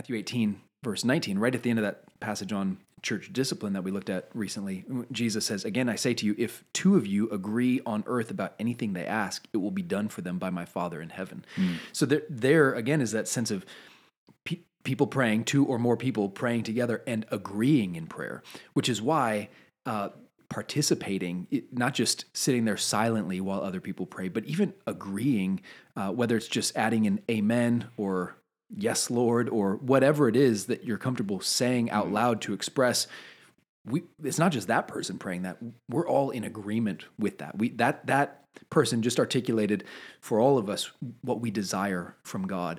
Matthew 18, verse 19, right at the end of that passage on church discipline that we looked at recently, Jesus says, Again, I say to you, if two of you agree on earth about anything they ask, it will be done for them by my Father in heaven. Mm. So there, there again is that sense of pe- people praying, two or more people praying together and agreeing in prayer, which is why. Uh, participating, not just sitting there silently while other people pray, but even agreeing, uh, whether it's just adding an amen or yes, Lord, or whatever it is that you're comfortable saying out mm-hmm. loud to express. We, it's not just that person praying that we're all in agreement with that we that that person just articulated for all of us what we desire from god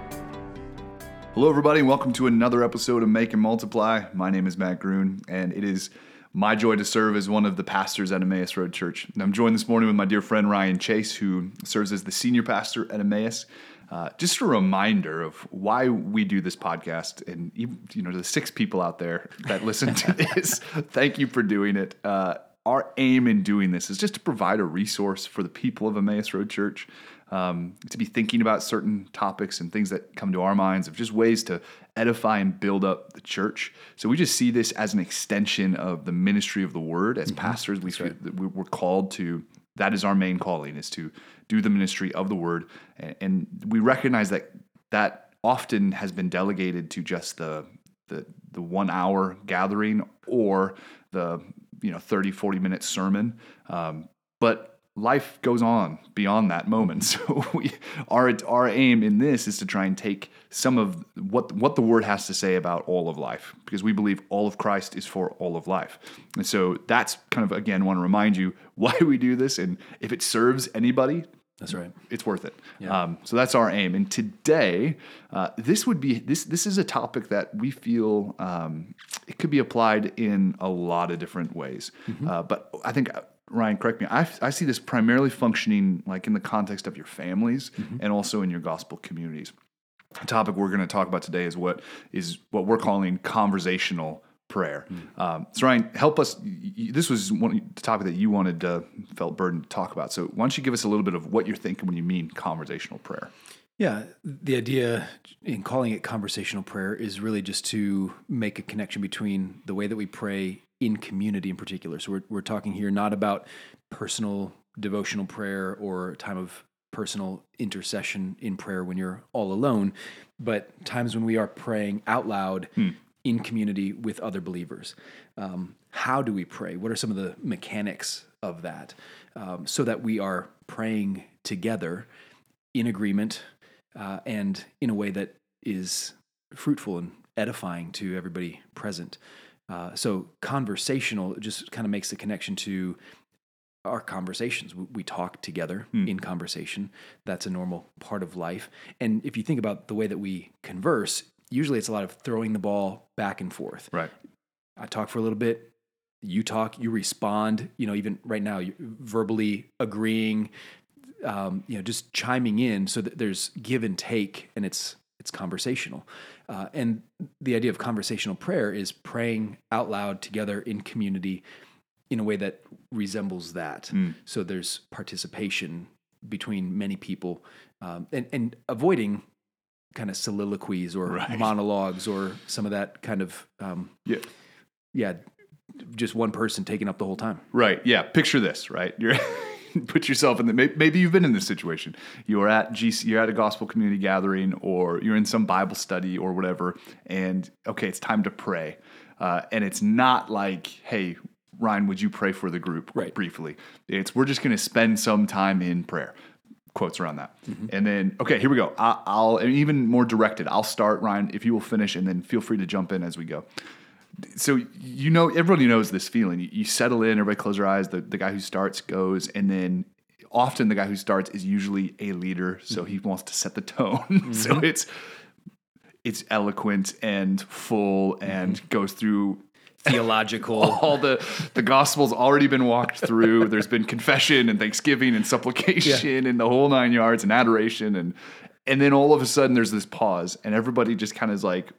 Hello, everybody, and welcome to another episode of Make and Multiply. My name is Matt Gruen, and it is my joy to serve as one of the pastors at Emmaus Road Church. And I'm joined this morning with my dear friend Ryan Chase, who serves as the senior pastor at Emmaus. Uh, just a reminder of why we do this podcast, and you know, the six people out there that listen to this, thank you for doing it. Uh, our aim in doing this is just to provide a resource for the people of Emmaus Road Church um, to be thinking about certain topics and things that come to our minds of just ways to edify and build up the church. So we just see this as an extension of the ministry of the word. As mm-hmm. pastors, we right. we're called to that is our main calling is to do the ministry of the word, and we recognize that that often has been delegated to just the the the one hour gathering or the you know 30 40 minute sermon um, but life goes on beyond that moment. So we, our our aim in this is to try and take some of what what the word has to say about all of life, because we believe all of Christ is for all of life. And so that's kind of again want to remind you why we do this, and if it serves anybody. That's right. It's worth it. Yeah. Um, so that's our aim. And today, uh, this would be this. This is a topic that we feel um, it could be applied in a lot of different ways. Mm-hmm. Uh, but I think Ryan, correct me. I, I see this primarily functioning like in the context of your families mm-hmm. and also in your gospel communities. The topic we're going to talk about today is what is what we're calling conversational prayer. Mm. Um, so Ryan, help us. You, this was one the topic that you wanted uh, felt burdened to talk about. So why don't you give us a little bit of what you're thinking when you mean conversational prayer? Yeah, the idea in calling it conversational prayer is really just to make a connection between the way that we pray in community in particular. So we're, we're talking here not about personal devotional prayer or time of personal intercession in prayer when you're all alone, but times when we are praying out loud hmm. in community with other believers. Um, how do we pray? What are some of the mechanics of that um, so that we are praying together in agreement uh, and in a way that is fruitful and edifying to everybody present? Uh, so conversational just kind of makes the connection to our conversations. We, we talk together hmm. in conversation. That's a normal part of life. And if you think about the way that we converse, usually it's a lot of throwing the ball back and forth. Right. I talk for a little bit. You talk. You respond. You know, even right now, verbally agreeing. Um, you know, just chiming in so that there's give and take, and it's it's conversational. Uh, and the idea of conversational prayer is praying out loud together in community in a way that resembles that. Mm. So there's participation between many people um, and, and avoiding kind of soliloquies or right. monologues or some of that kind of, um, yeah. yeah, just one person taking up the whole time. Right. Yeah. Picture this, right? You're put yourself in the maybe you've been in this situation. You are at GC, you're at a gospel community gathering, or you're in some Bible study or whatever, and okay, it's time to pray. Uh, and it's not like, hey, Ryan, would you pray for the group right. briefly? It's we're just going to spend some time in prayer. Quotes around that, mm-hmm. and then okay, here we go. I, I'll even more directed. I'll start, Ryan, if you will finish, and then feel free to jump in as we go so you know everybody knows this feeling. You, you, settle in, everybody close their eyes. The the guy who starts goes, and then often the guy who starts is usually a leader, so mm-hmm. he wants to set the tone. so mm-hmm. it's it's eloquent and full and mm-hmm. goes through Theological. all the the gospel's already been walked through. There's been confession and thanksgiving and supplication and the whole nine yards and adoration and and then all of a sudden there's this pause and everybody just kind of is like,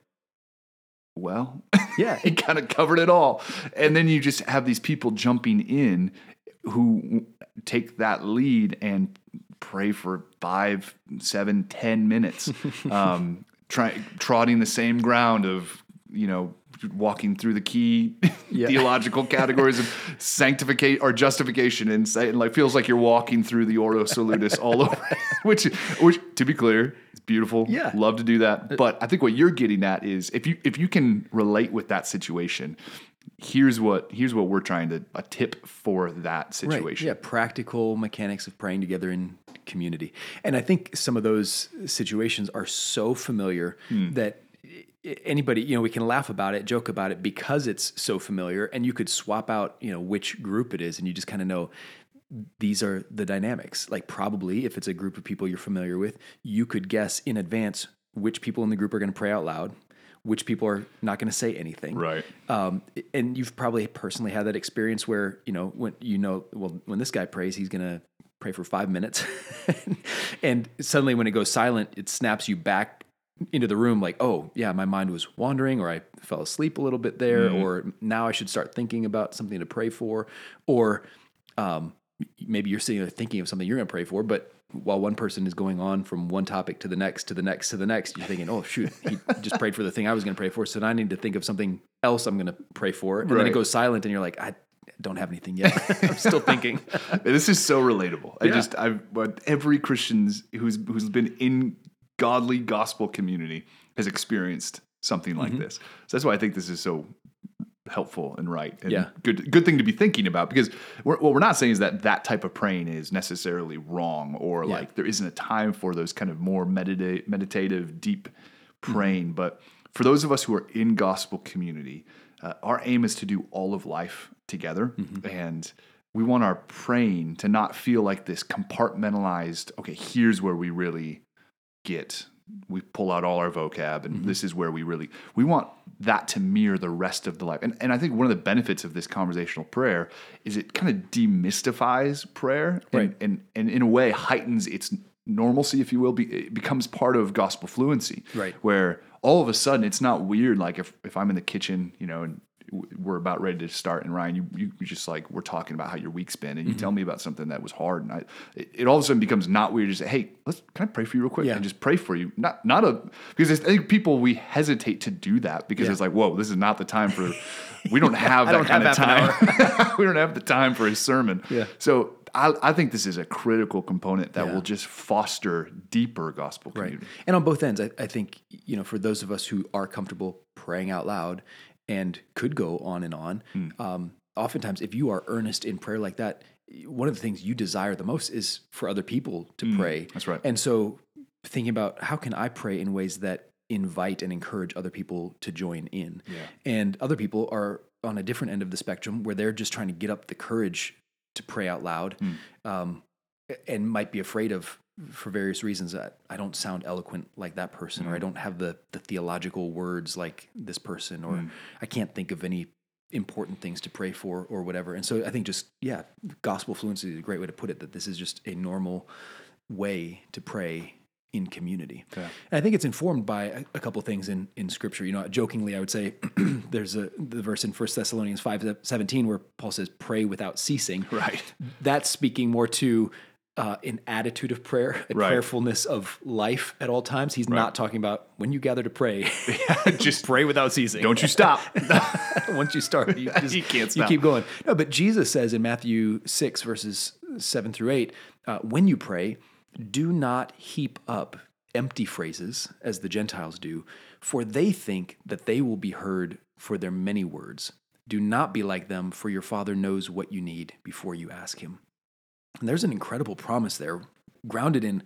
well, Yeah. it kind of covered it all. And then you just have these people jumping in who take that lead and pray for five, seven, ten minutes, um, try, trotting the same ground of, you know, walking through the key Yeah. theological categories of sanctification or justification and say, and like feels like you're walking through the Ordo Salutis all over, which, which to be clear, it's beautiful. Yeah. Love to do that. But I think what you're getting at is if you, if you can relate with that situation, here's what, here's what we're trying to, a tip for that situation. Right. Yeah, practical mechanics of praying together in community. And I think some of those situations are so familiar Hmm. that anybody, you know, we can laugh about it, joke about it because it's so familiar and you could swap out, you know, which group it is and you just kind of know these are the dynamics. Like probably if it's a group of people you're familiar with, you could guess in advance which people in the group are going to pray out loud, which people are not going to say anything. Right. Um, and you've probably personally had that experience where you know when you know well when this guy prays he's gonna pray for five minutes, and suddenly when it goes silent it snaps you back into the room like oh yeah my mind was wandering or I fell asleep a little bit there or now I should start thinking about something to pray for or um, maybe you're sitting there thinking of something you're gonna pray for but while one person is going on from one topic to the next to the next to the next, you're thinking, "Oh shoot, he just prayed for the thing I was going to pray for, so now I need to think of something else I'm going to pray for." And then it goes silent, and you're like, "I don't have anything yet. I'm still thinking." This is so relatable. I just I've but every Christian's who's who's been in godly gospel community has experienced something like this. So that's why I think this is so helpful and right and Yeah. good good thing to be thinking about because we're, what we're not saying is that that type of praying is necessarily wrong or Yeah. like there isn't a time for those kind of more medita- meditative deep Mm-hmm. praying but for those of us who are in gospel community uh, our aim is to do all of life together Mm-hmm. and we want our praying to not feel like this compartmentalized okay here's where we really get we pull out all our vocab and mm-hmm. this is where we really we want that to mirror the rest of the life and, and i think one of the benefits of this conversational prayer is it kind of demystifies prayer and, Right. and and in a way heightens its normalcy if you will be, it becomes part of gospel fluency Right. where all of a sudden it's not weird like if if i'm in the kitchen you know and we're about ready to start and ryan you, you you just like we're talking about how your week's been and you tell mm-hmm. me about something that was hard and i it, it all of a sudden becomes not weird to say hey let's can i pray for you real quick Yeah. and just pray for you not not a because i think people we hesitate to do that because Yeah. it's like whoa this is not the time for we don't have that don't kind have of time we don't have the time for a sermon Yeah. so I, I think this is a critical component that Yeah. will just foster deeper gospel right. community. And on both ends, I, I think you know, for those of us who are comfortable praying out loud and could go on and on, Hmm. um, oftentimes if you are earnest in prayer like that, one of the things you desire the most is for other people to pray. Hmm. that's right. And so thinking about how can I pray in ways that invite and encourage other people to join in. Yeah. And other people are on a different end of the spectrum where they're just trying to get up the courage to pray out loud Hmm. um, and might be afraid of for various reasons that I don't sound eloquent like that person or I mm-hmm. don't have the the theological words like this person or mm. I can't think of any important things to pray for or whatever. And so I think just yeah, gospel fluency is a great way to put it that this is just a normal way to pray in community. And I think it's informed by a, a couple things in, in scripture. You know, jokingly, I would say there's a the verse in 1 Thessalonians 5 17 where Paul says, pray without ceasing. Right. That's speaking more to uh, an attitude of prayer, a Right. prayerfulness of life at all times. He's not talking about when you gather to pray, Just pray without ceasing. don't you stop. Once you start, you, just, You can't You keep going. No, but Jesus says in Matthew 6, verses 7 through 8, uh, when you pray, do not heap up empty phrases as the Gentiles do, for they think that they will be heard for their many words. Do not be like them, for your Father knows what you need before you ask Him. And there's an incredible promise there, grounded in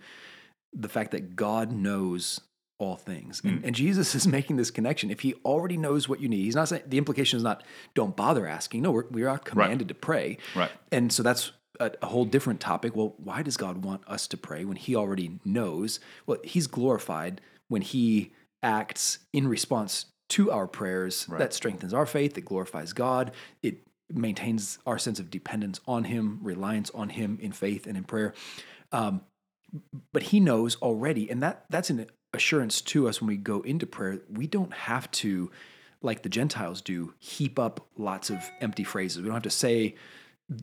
the fact that God knows all things. And, mm. and Jesus is making this connection. If he already knows what you need, he's not saying the implication is not don't bother asking. No, we're, we are commanded to pray. Right. And so that's a, a whole different topic. Well, why does God want us to pray when He already knows? Well, He's glorified when He acts in response to our prayers. That strengthens our faith. It glorifies God. It maintains our sense of dependence on Him, reliance on Him in faith and in prayer. Um, but He knows already, and that that's an assurance to us when we go into prayer. We don't have to, like the Gentiles do, heap up lots of empty phrases. We don't have to say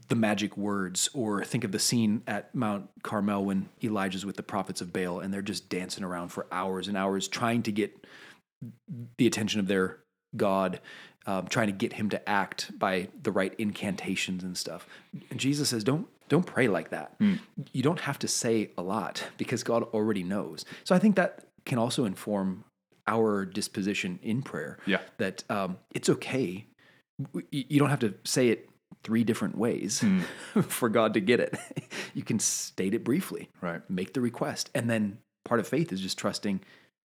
the magic words or think of the scene at Mount Carmel when Elijah's with the prophets of Baal and they're just dancing around for hours and hours trying to get the attention of their God, um, trying to get him to act by the right incantations and stuff. And Jesus says, don't don't pray like that. You don't have to say a lot because God already knows. So I think that can also inform our disposition in prayer. Yeah. That um, it's okay. You don't have to say it three different ways for God to get it. you can state it briefly. Right. Make the request. And then part of faith is just trusting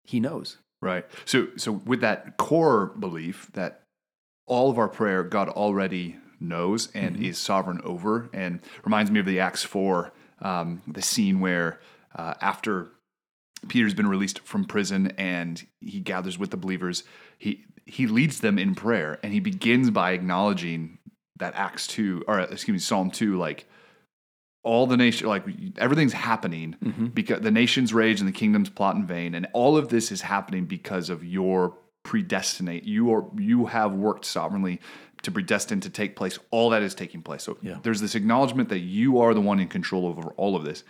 he knows. Right. So so with that core belief that all of our prayer God already knows and Mm-hmm. is sovereign over, and reminds me of the Acts four, um, the scene where uh, after Peter's been released from prison and he gathers with the believers, he he leads them in prayer and he begins by acknowledging that Acts two or excuse me Psalm two like all the nation like everything's happening because the nations rage and the kingdoms plot in vain and all of this is happening because of your predestinate. You are you have worked sovereignly to predestine to take place. All that is taking place. So Yeah. there's this acknowledgement that you are the one in control over all of this.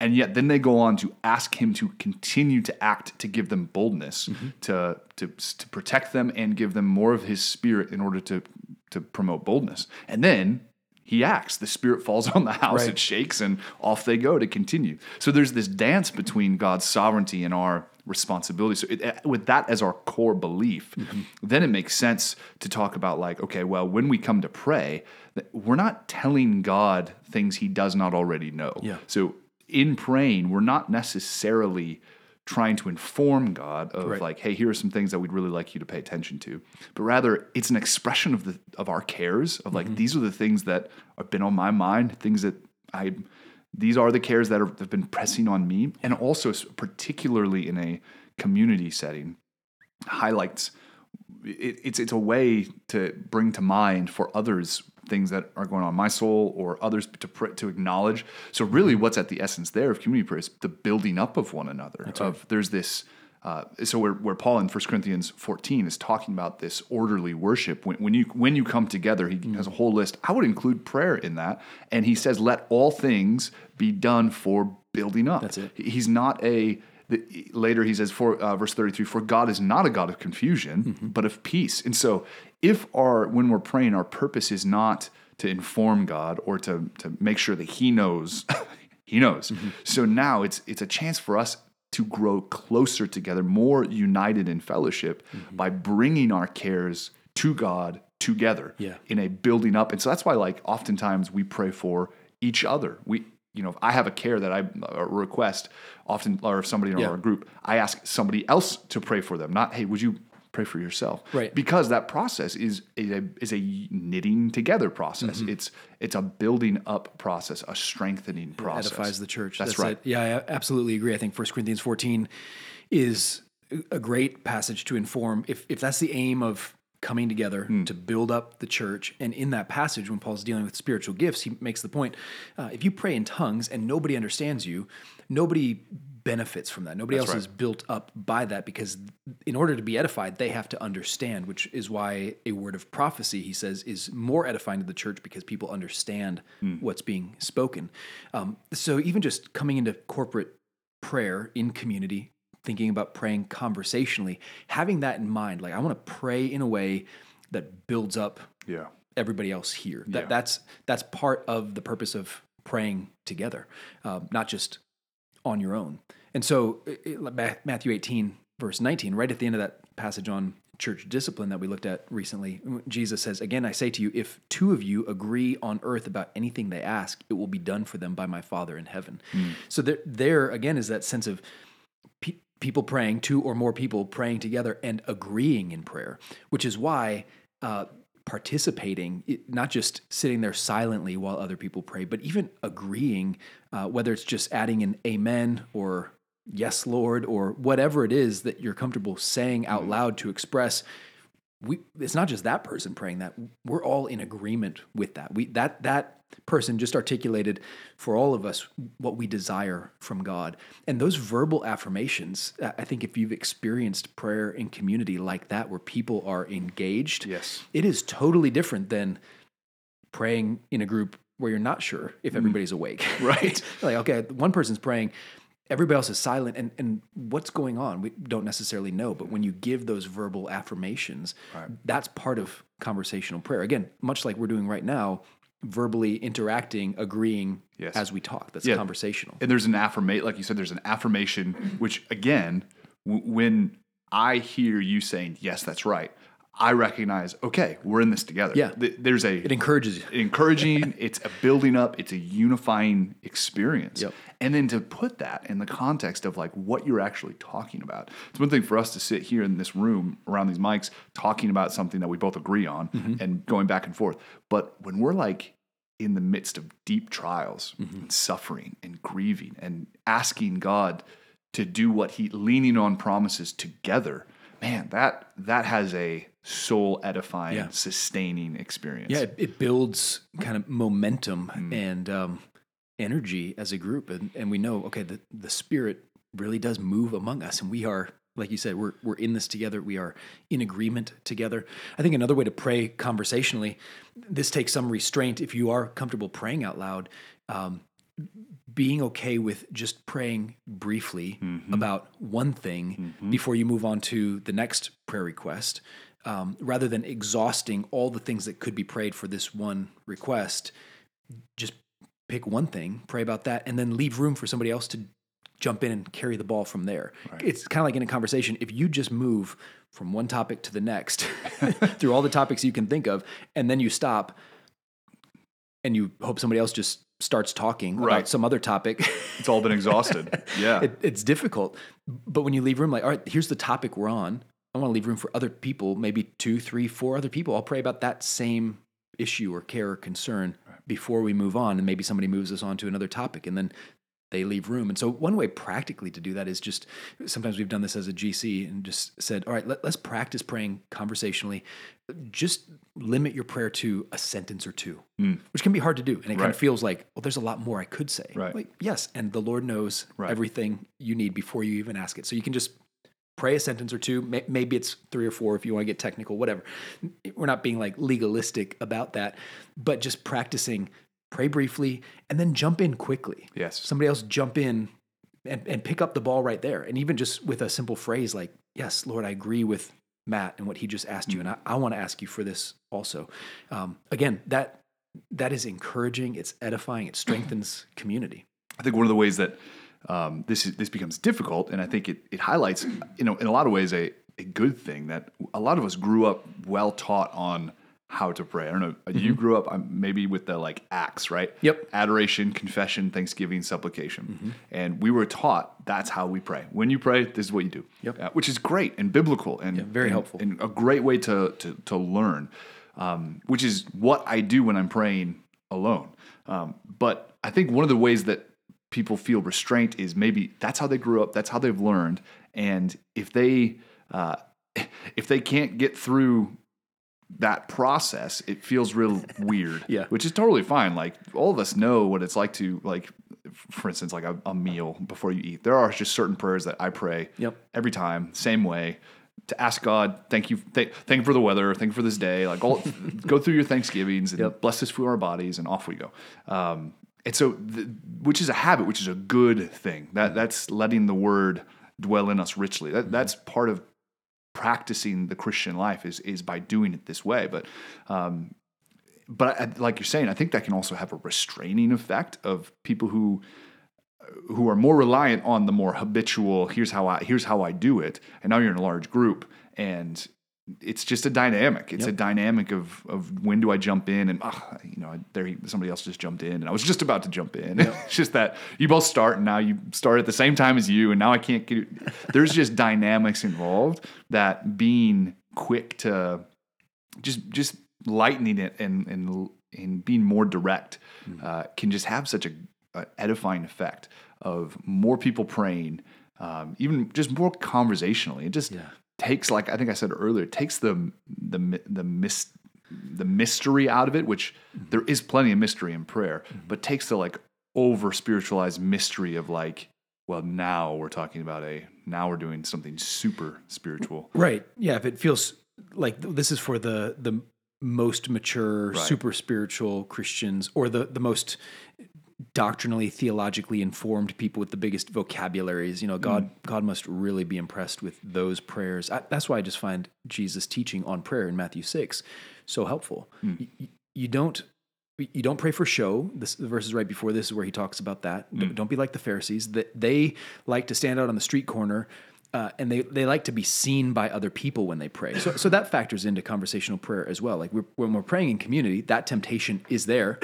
And yet then they go on to ask him to continue to act to give them boldness mm-hmm. to, to to protect them and give them more of his spirit in order to to promote boldness. And then he acts. The spirit falls on the house Right. it shakes and off they go to continue. So there's this dance between god's sovereignty and our responsibility so it, with that as our core belief Mm-hmm. then it makes sense to talk about like okay well when we come to pray we're not telling god things he does not already know Yeah. so in praying, we're not necessarily trying to inform God of Right. like, hey, here are some things that we'd really like you to pay attention to. But rather, it's an expression of the of our cares of like these are the things that have been on my mind, things that I these are the cares that are, have been pressing on me, and also particularly in a community setting, highlights it, it's it's a way to bring to mind for others things that are going on in my soul or others to to acknowledge. So really, what's at the essence there of community prayer is the building up of one another. of there's this. Uh, so where, where Paul in 1 Corinthians 14 is talking about this orderly worship when, when you when you come together he has a whole list I would include prayer in that and he says let all things be done for building up That's it. he's not a the, later he says for uh, verse 33 for god is not a god of confusion Mm-hmm. but of peace and so if our when we're praying our purpose is not to inform god or to to make sure that he knows he knows Mm-hmm. so now it's it's a chance for us to grow closer together more united in fellowship Mm-hmm. by bringing our cares to god together Yeah. in a building up and so that's why like oftentimes we pray for each other we you know if i have a care that I request often or if somebody in Yeah. our group i ask somebody else to pray for them not hey would you pray for yourself Right. because that process is a, is a knitting together process Mm-hmm. it's it's a building up process a strengthening process edifies the church. that's, right It. Yeah, I absolutely agree. I think 1 Corinthians 14 is a great passage to inform if if that's the aim of coming together Hmm. to build up the church. And in that passage, when Paul's dealing with spiritual gifts, he makes the point: uh, if you pray in tongues and nobody understands you, nobody benefits from that. Nobody else right. is built up by that because in order to be edified, they have to understand. Which is why a word of prophecy, he says, is more edifying to the church because people understand what's being spoken. Um, so even just coming into corporate prayer in community, thinking about praying conversationally, having that in mind, like I want to pray in a way that builds up yeah everybody else here. That, Yeah. That's that's part of the purpose of praying together, um, not just on your own. And so, it- Matthew 18, verse 19, right at the end of that passage on church discipline that we looked at recently, Jesus says, Again, I say to you, if two of you agree on earth about anything they ask, it will be done for them by my Father in heaven. So, there, there again is that sense of pe- people praying, two or more people praying together and agreeing in prayer, which is why uh, participating, not just sitting there silently while other people pray, but even agreeing, uh, whether it's just adding an amen or yes, Lord, or whatever it is that you're comfortable saying out loud to express. We, it's not just that person praying that we're all in agreement with that we that that person just articulated for all of us what we desire from God. And those verbal affirmations, I think if you've experienced prayer in community like that, where people are engaged, Yes. it is totally different than praying in a group where you're not sure if mm-hmm. everybody's awake. Right. like, okay, one person's praying, everybody else is silent, and, and what's going on? We don't necessarily know. But when you give those verbal affirmations, that's part of conversational prayer. Again, much like we're doing right now, verbally interacting, agreeing Yes. as we talk. That's Yeah. conversational. And there's an affirmation, like you said, there's an affirmation, which again, w- when I hear you saying, yes, that's right, I recognize, okay, we're in this together. Yeah. There's a It encourages you. encouraging, it's a building up, it's a unifying experience. Yep. And then to put that in the context of like what you're actually talking about. It's one thing for us to sit here in this room around these mics talking about something that we both agree on Mm-hmm. and going back and forth. But when we're like in the midst of deep trials Mm-hmm. and suffering and grieving and asking God to do what he leaning on promises together, man, that that has a soul edifying, Yeah. sustaining experience. Yeah, it, it builds kind of momentum Hmm. and um, energy as a group, and, and we know okay, the the Spirit really does move among us, and we are, like you said, we're we're in this together. We are in agreement together. I think another way to pray conversationally, this takes some restraint if you are comfortable praying out loud. Um, being okay with just praying briefly Mm-hmm. about one thing before you move on to the next prayer request, um, rather than exhausting all the things that could be prayed for this one request. Just pick one thing, pray about that, and then leave room for somebody else to jump in and carry the ball from there. It's kind of like in a conversation. If you just move from one topic to the next through all the topics you can think of, and then you stop and you hope somebody else just starts talking Right. about some other topic. It's all been exhausted. Yeah. it, it's difficult. But when you leave room, like, all right, here's the topic we're on. I want to leave room for other people, maybe two, three, four other people. I'll pray about that same issue or care or concern before we move on. And maybe somebody moves us on to another topic and then they leave room. And so, one way practically to do that is just sometimes we've done this as a GC and just said, all right, let, let's practice praying conversationally. Just limit your prayer to a sentence or two, which can be hard to do. And it kind Hmm. Of feels like, well, there's a lot more I could say. Right. Like, yes. And the Lord knows Right. everything you need before you even ask it. So you can just pray a sentence or two. Maybe it's three or four if you want to get technical, whatever. We're not being like legalistic about that, but just practicing pray briefly and then jump in quickly. Yes. Somebody else jump in and, and pick up the ball right there. And even just with a simple phrase like, Yes, Lord, I agree with Matt and what he just asked you. And I, I want to ask you for this also. Um, again, that that is encouraging, it's edifying, it strengthens community. I think one of the ways that um, this is, this becomes difficult, and I think it, it highlights, you know, in a lot of ways, a, a good thing that a lot of us grew up well taught on how to pray. I don't know. You grew up um, maybe with the like acts, right? Yep. Adoration, confession, thanksgiving, supplication, and we were taught that's how we pray. When you pray, this is what you do. Yep. Uh, which is great and biblical and very and- helpful. and a great way to to, to learn, um, which is what I do when I'm praying alone. Um, but I think one of the ways that people feel restraint is maybe that's how they grew up, that's how they've learned, and if they uh, if they can't get through that process, it feels real weird. Yeah. which is totally fine. Like all of us know what it's like to like, for instance, like a, a meal before you eat. There are just certain prayers that I pray Yep. every time, same way. To ask God, thank you, th- thank you for the weather, thank you for this day. Like, all, go through your Thanksgivings and Yep. bless this food in our bodies, and off we go. Um, and so, the, which is a habit, which is a good thing. That that's letting the Word dwell in us richly. That that's part of practicing the Christian life is is by doing it this way. But um, but I, like you're saying, I think that can also have a restraining effect of people who who are more reliant on the more habitual. Here's how I here's how I do it. And now you're in a large group, and it's just a dynamic. It's a dynamic of of when do I jump in and ah, you know there somebody else just jumped in and I was just about to jump in. it's just that you both start and now you start at the same time as you and now I can't get. There's just dynamics involved that being quick to just just lightening it and and and being more direct uh, can just have such a, a edifying effect of more people praying, um, even just more conversationally. It just takes like I think I said earlier, it takes the the the mis the mystery out of it, which mm-hmm. there is plenty of mystery in prayer, mm-hmm. but takes the like over spiritualized mystery of like, well, now we're talking about a now we're doing something super spiritual. Right. Yeah. If it feels like this is for the the most mature, super spiritual Christians, or the the most doctrinally theologically informed people with the biggest vocabularies you know mm. god god must really be impressed with those prayers I, that's why i just find jesus teaching on prayer in matthew 6 so helpful mm. you, you don't you don't pray for show. This the verses right before this is where he talks about that. Don't- mm. Don't be like the Pharisees. That they like to stand out on the street corner, uh, and they they like to be seen by other people when they pray. So so that factors into conversational prayer as well. Like we're, when we're praying in community, that temptation is there,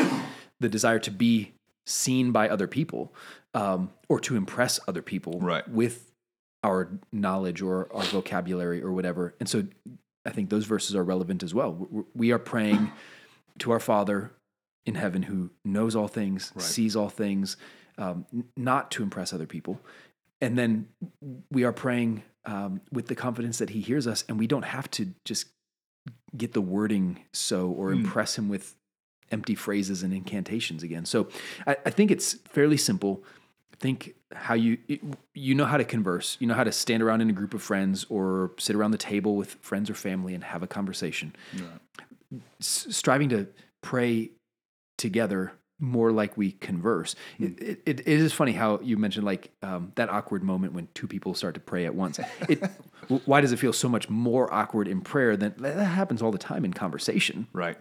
the desire to be seen by other people, um, or to impress other people Right. with our knowledge or our vocabulary or whatever. And so I think those verses are relevant as well. We- are praying to our Father in heaven who knows all things, sees all things, um, not to impress other people. And then we are praying um, with the confidence that He hears us, and we don't have to just get the wording so or impress Him with empty phrases and incantations again. So I, I think it's fairly simple. Think how you you know how to converse. You know how to stand around in a group of friends or sit around the table with friends or family and have a conversation. S- striving to pray together more like we converse. It, it, it is funny how you mentioned like um, that awkward moment when two people start to pray at once. It, why does it feel so much more awkward in prayer than that happens all the time in conversation? Right.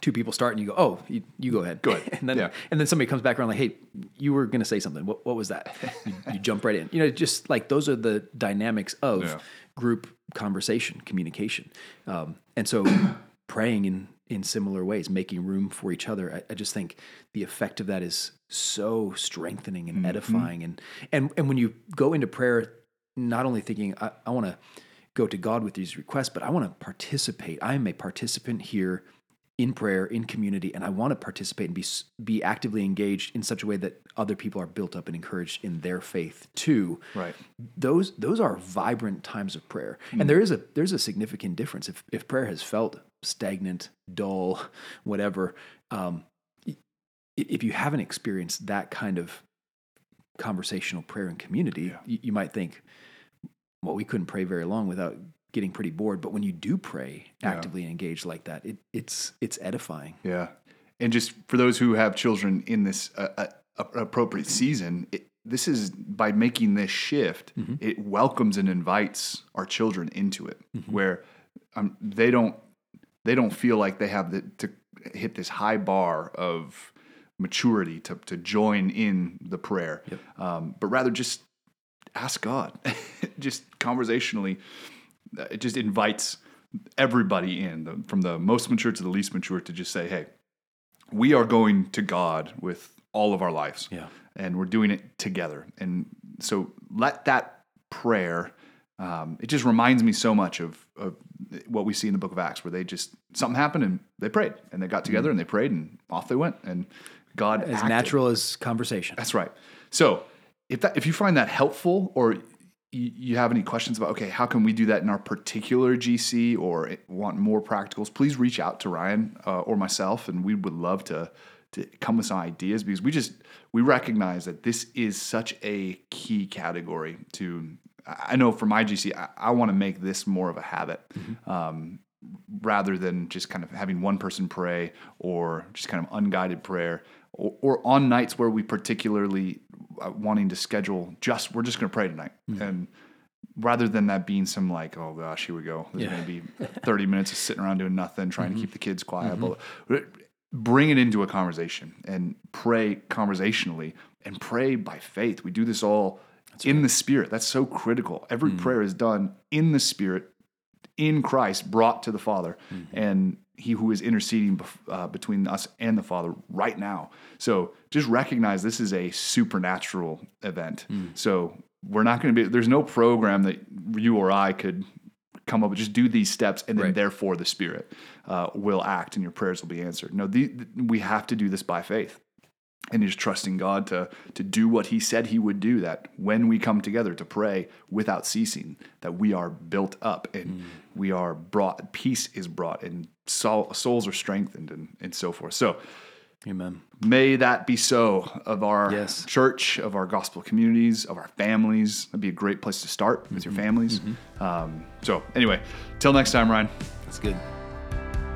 Two people start and you go, oh, you, you go ahead. Go ahead. and then Yeah. and then somebody comes back around like, hey, you were going to say something. What, what was that? you, you jump right in. You know, just like those are the dynamics of Yeah. group conversation, communication. Um, and so praying in, in similar ways, making room for each other. I, I just think the effect of that is so strengthening and edifying. And, and, and when you go into prayer, not only thinking, I, I want to go to God with these requests, but I want to participate. I am a participant here in prayer, in community, and I want to participate and be be actively engaged in such a way that other people are built up and encouraged in their faith too. Right. Those those are vibrant times of prayer, and there is a there's a significant difference if if prayer has felt stagnant, dull, whatever. Um, if you haven't experienced that kind of conversational prayer and community, you, you might think, well, we couldn't pray very long without getting pretty bored. But when you do pray actively and engage like that, it, it's it's edifying. Yeah. And just for those who have children in this uh, uh, appropriate season, it, this is by making this shift, it welcomes and invites our children into it, where um, they don't they don't feel like they have the, to hit this high bar of maturity to to join in the prayer, um, but rather just ask God, just conversationally. Uh, It just invites everybody in, the, from the most mature to the least mature, to just say, "Hey, we are going to God with all of our lives, Yeah. and we're doing it together." And so, let that prayer. Um, it just reminds me so much of, of what we see in the Book of Acts, where they just something happened and they prayed, and they got together and they prayed, and off they went, and God As acted. natural as conversation. That's right. So if that if you find that helpful or you, you have any questions about okay how can we do that in our particular GC or want more practicals, please reach out to Ryan uh, or myself, and we would love to to come with some ideas because we just we recognize that this is such a key category to. I know for my GC, I, I want to make this more of a habit. Um, rather than just kind of having one person pray or just kind of unguided prayer or, or on nights where we particularly Uh, wanting to schedule just we're just going to pray tonight. Mm-hmm. And rather than that being some like oh gosh here we go there's Yeah. going to be 30 minutes of sitting around doing nothing trying to mm-hmm. keep the kids quiet mm-hmm. but bring it into a conversation and pray conversationally and pray by faith. We do this all in the spirit. That's so critical. Every prayer is done in the spirit in Christ brought to the Father, and He who is interceding bef- uh, between us and the Father right now. So just recognize this is a supernatural event. So we're not going to be. There's no program that you or I could come up with just do these steps and then Right. therefore the Spirit uh, will act and your prayers will be answered. No, the, we have to do this by faith and just trusting God to to do what He said He would do. That when we come together to pray without ceasing, that we are built up and we are brought. Peace is brought, and soul, souls are strengthened, and and so forth. So. Amen. May that be so of our Yes. church, of our gospel communities, of our families. That'd be a great place to start with your families. Um, so, anyway, till next time, Ryan. That's good.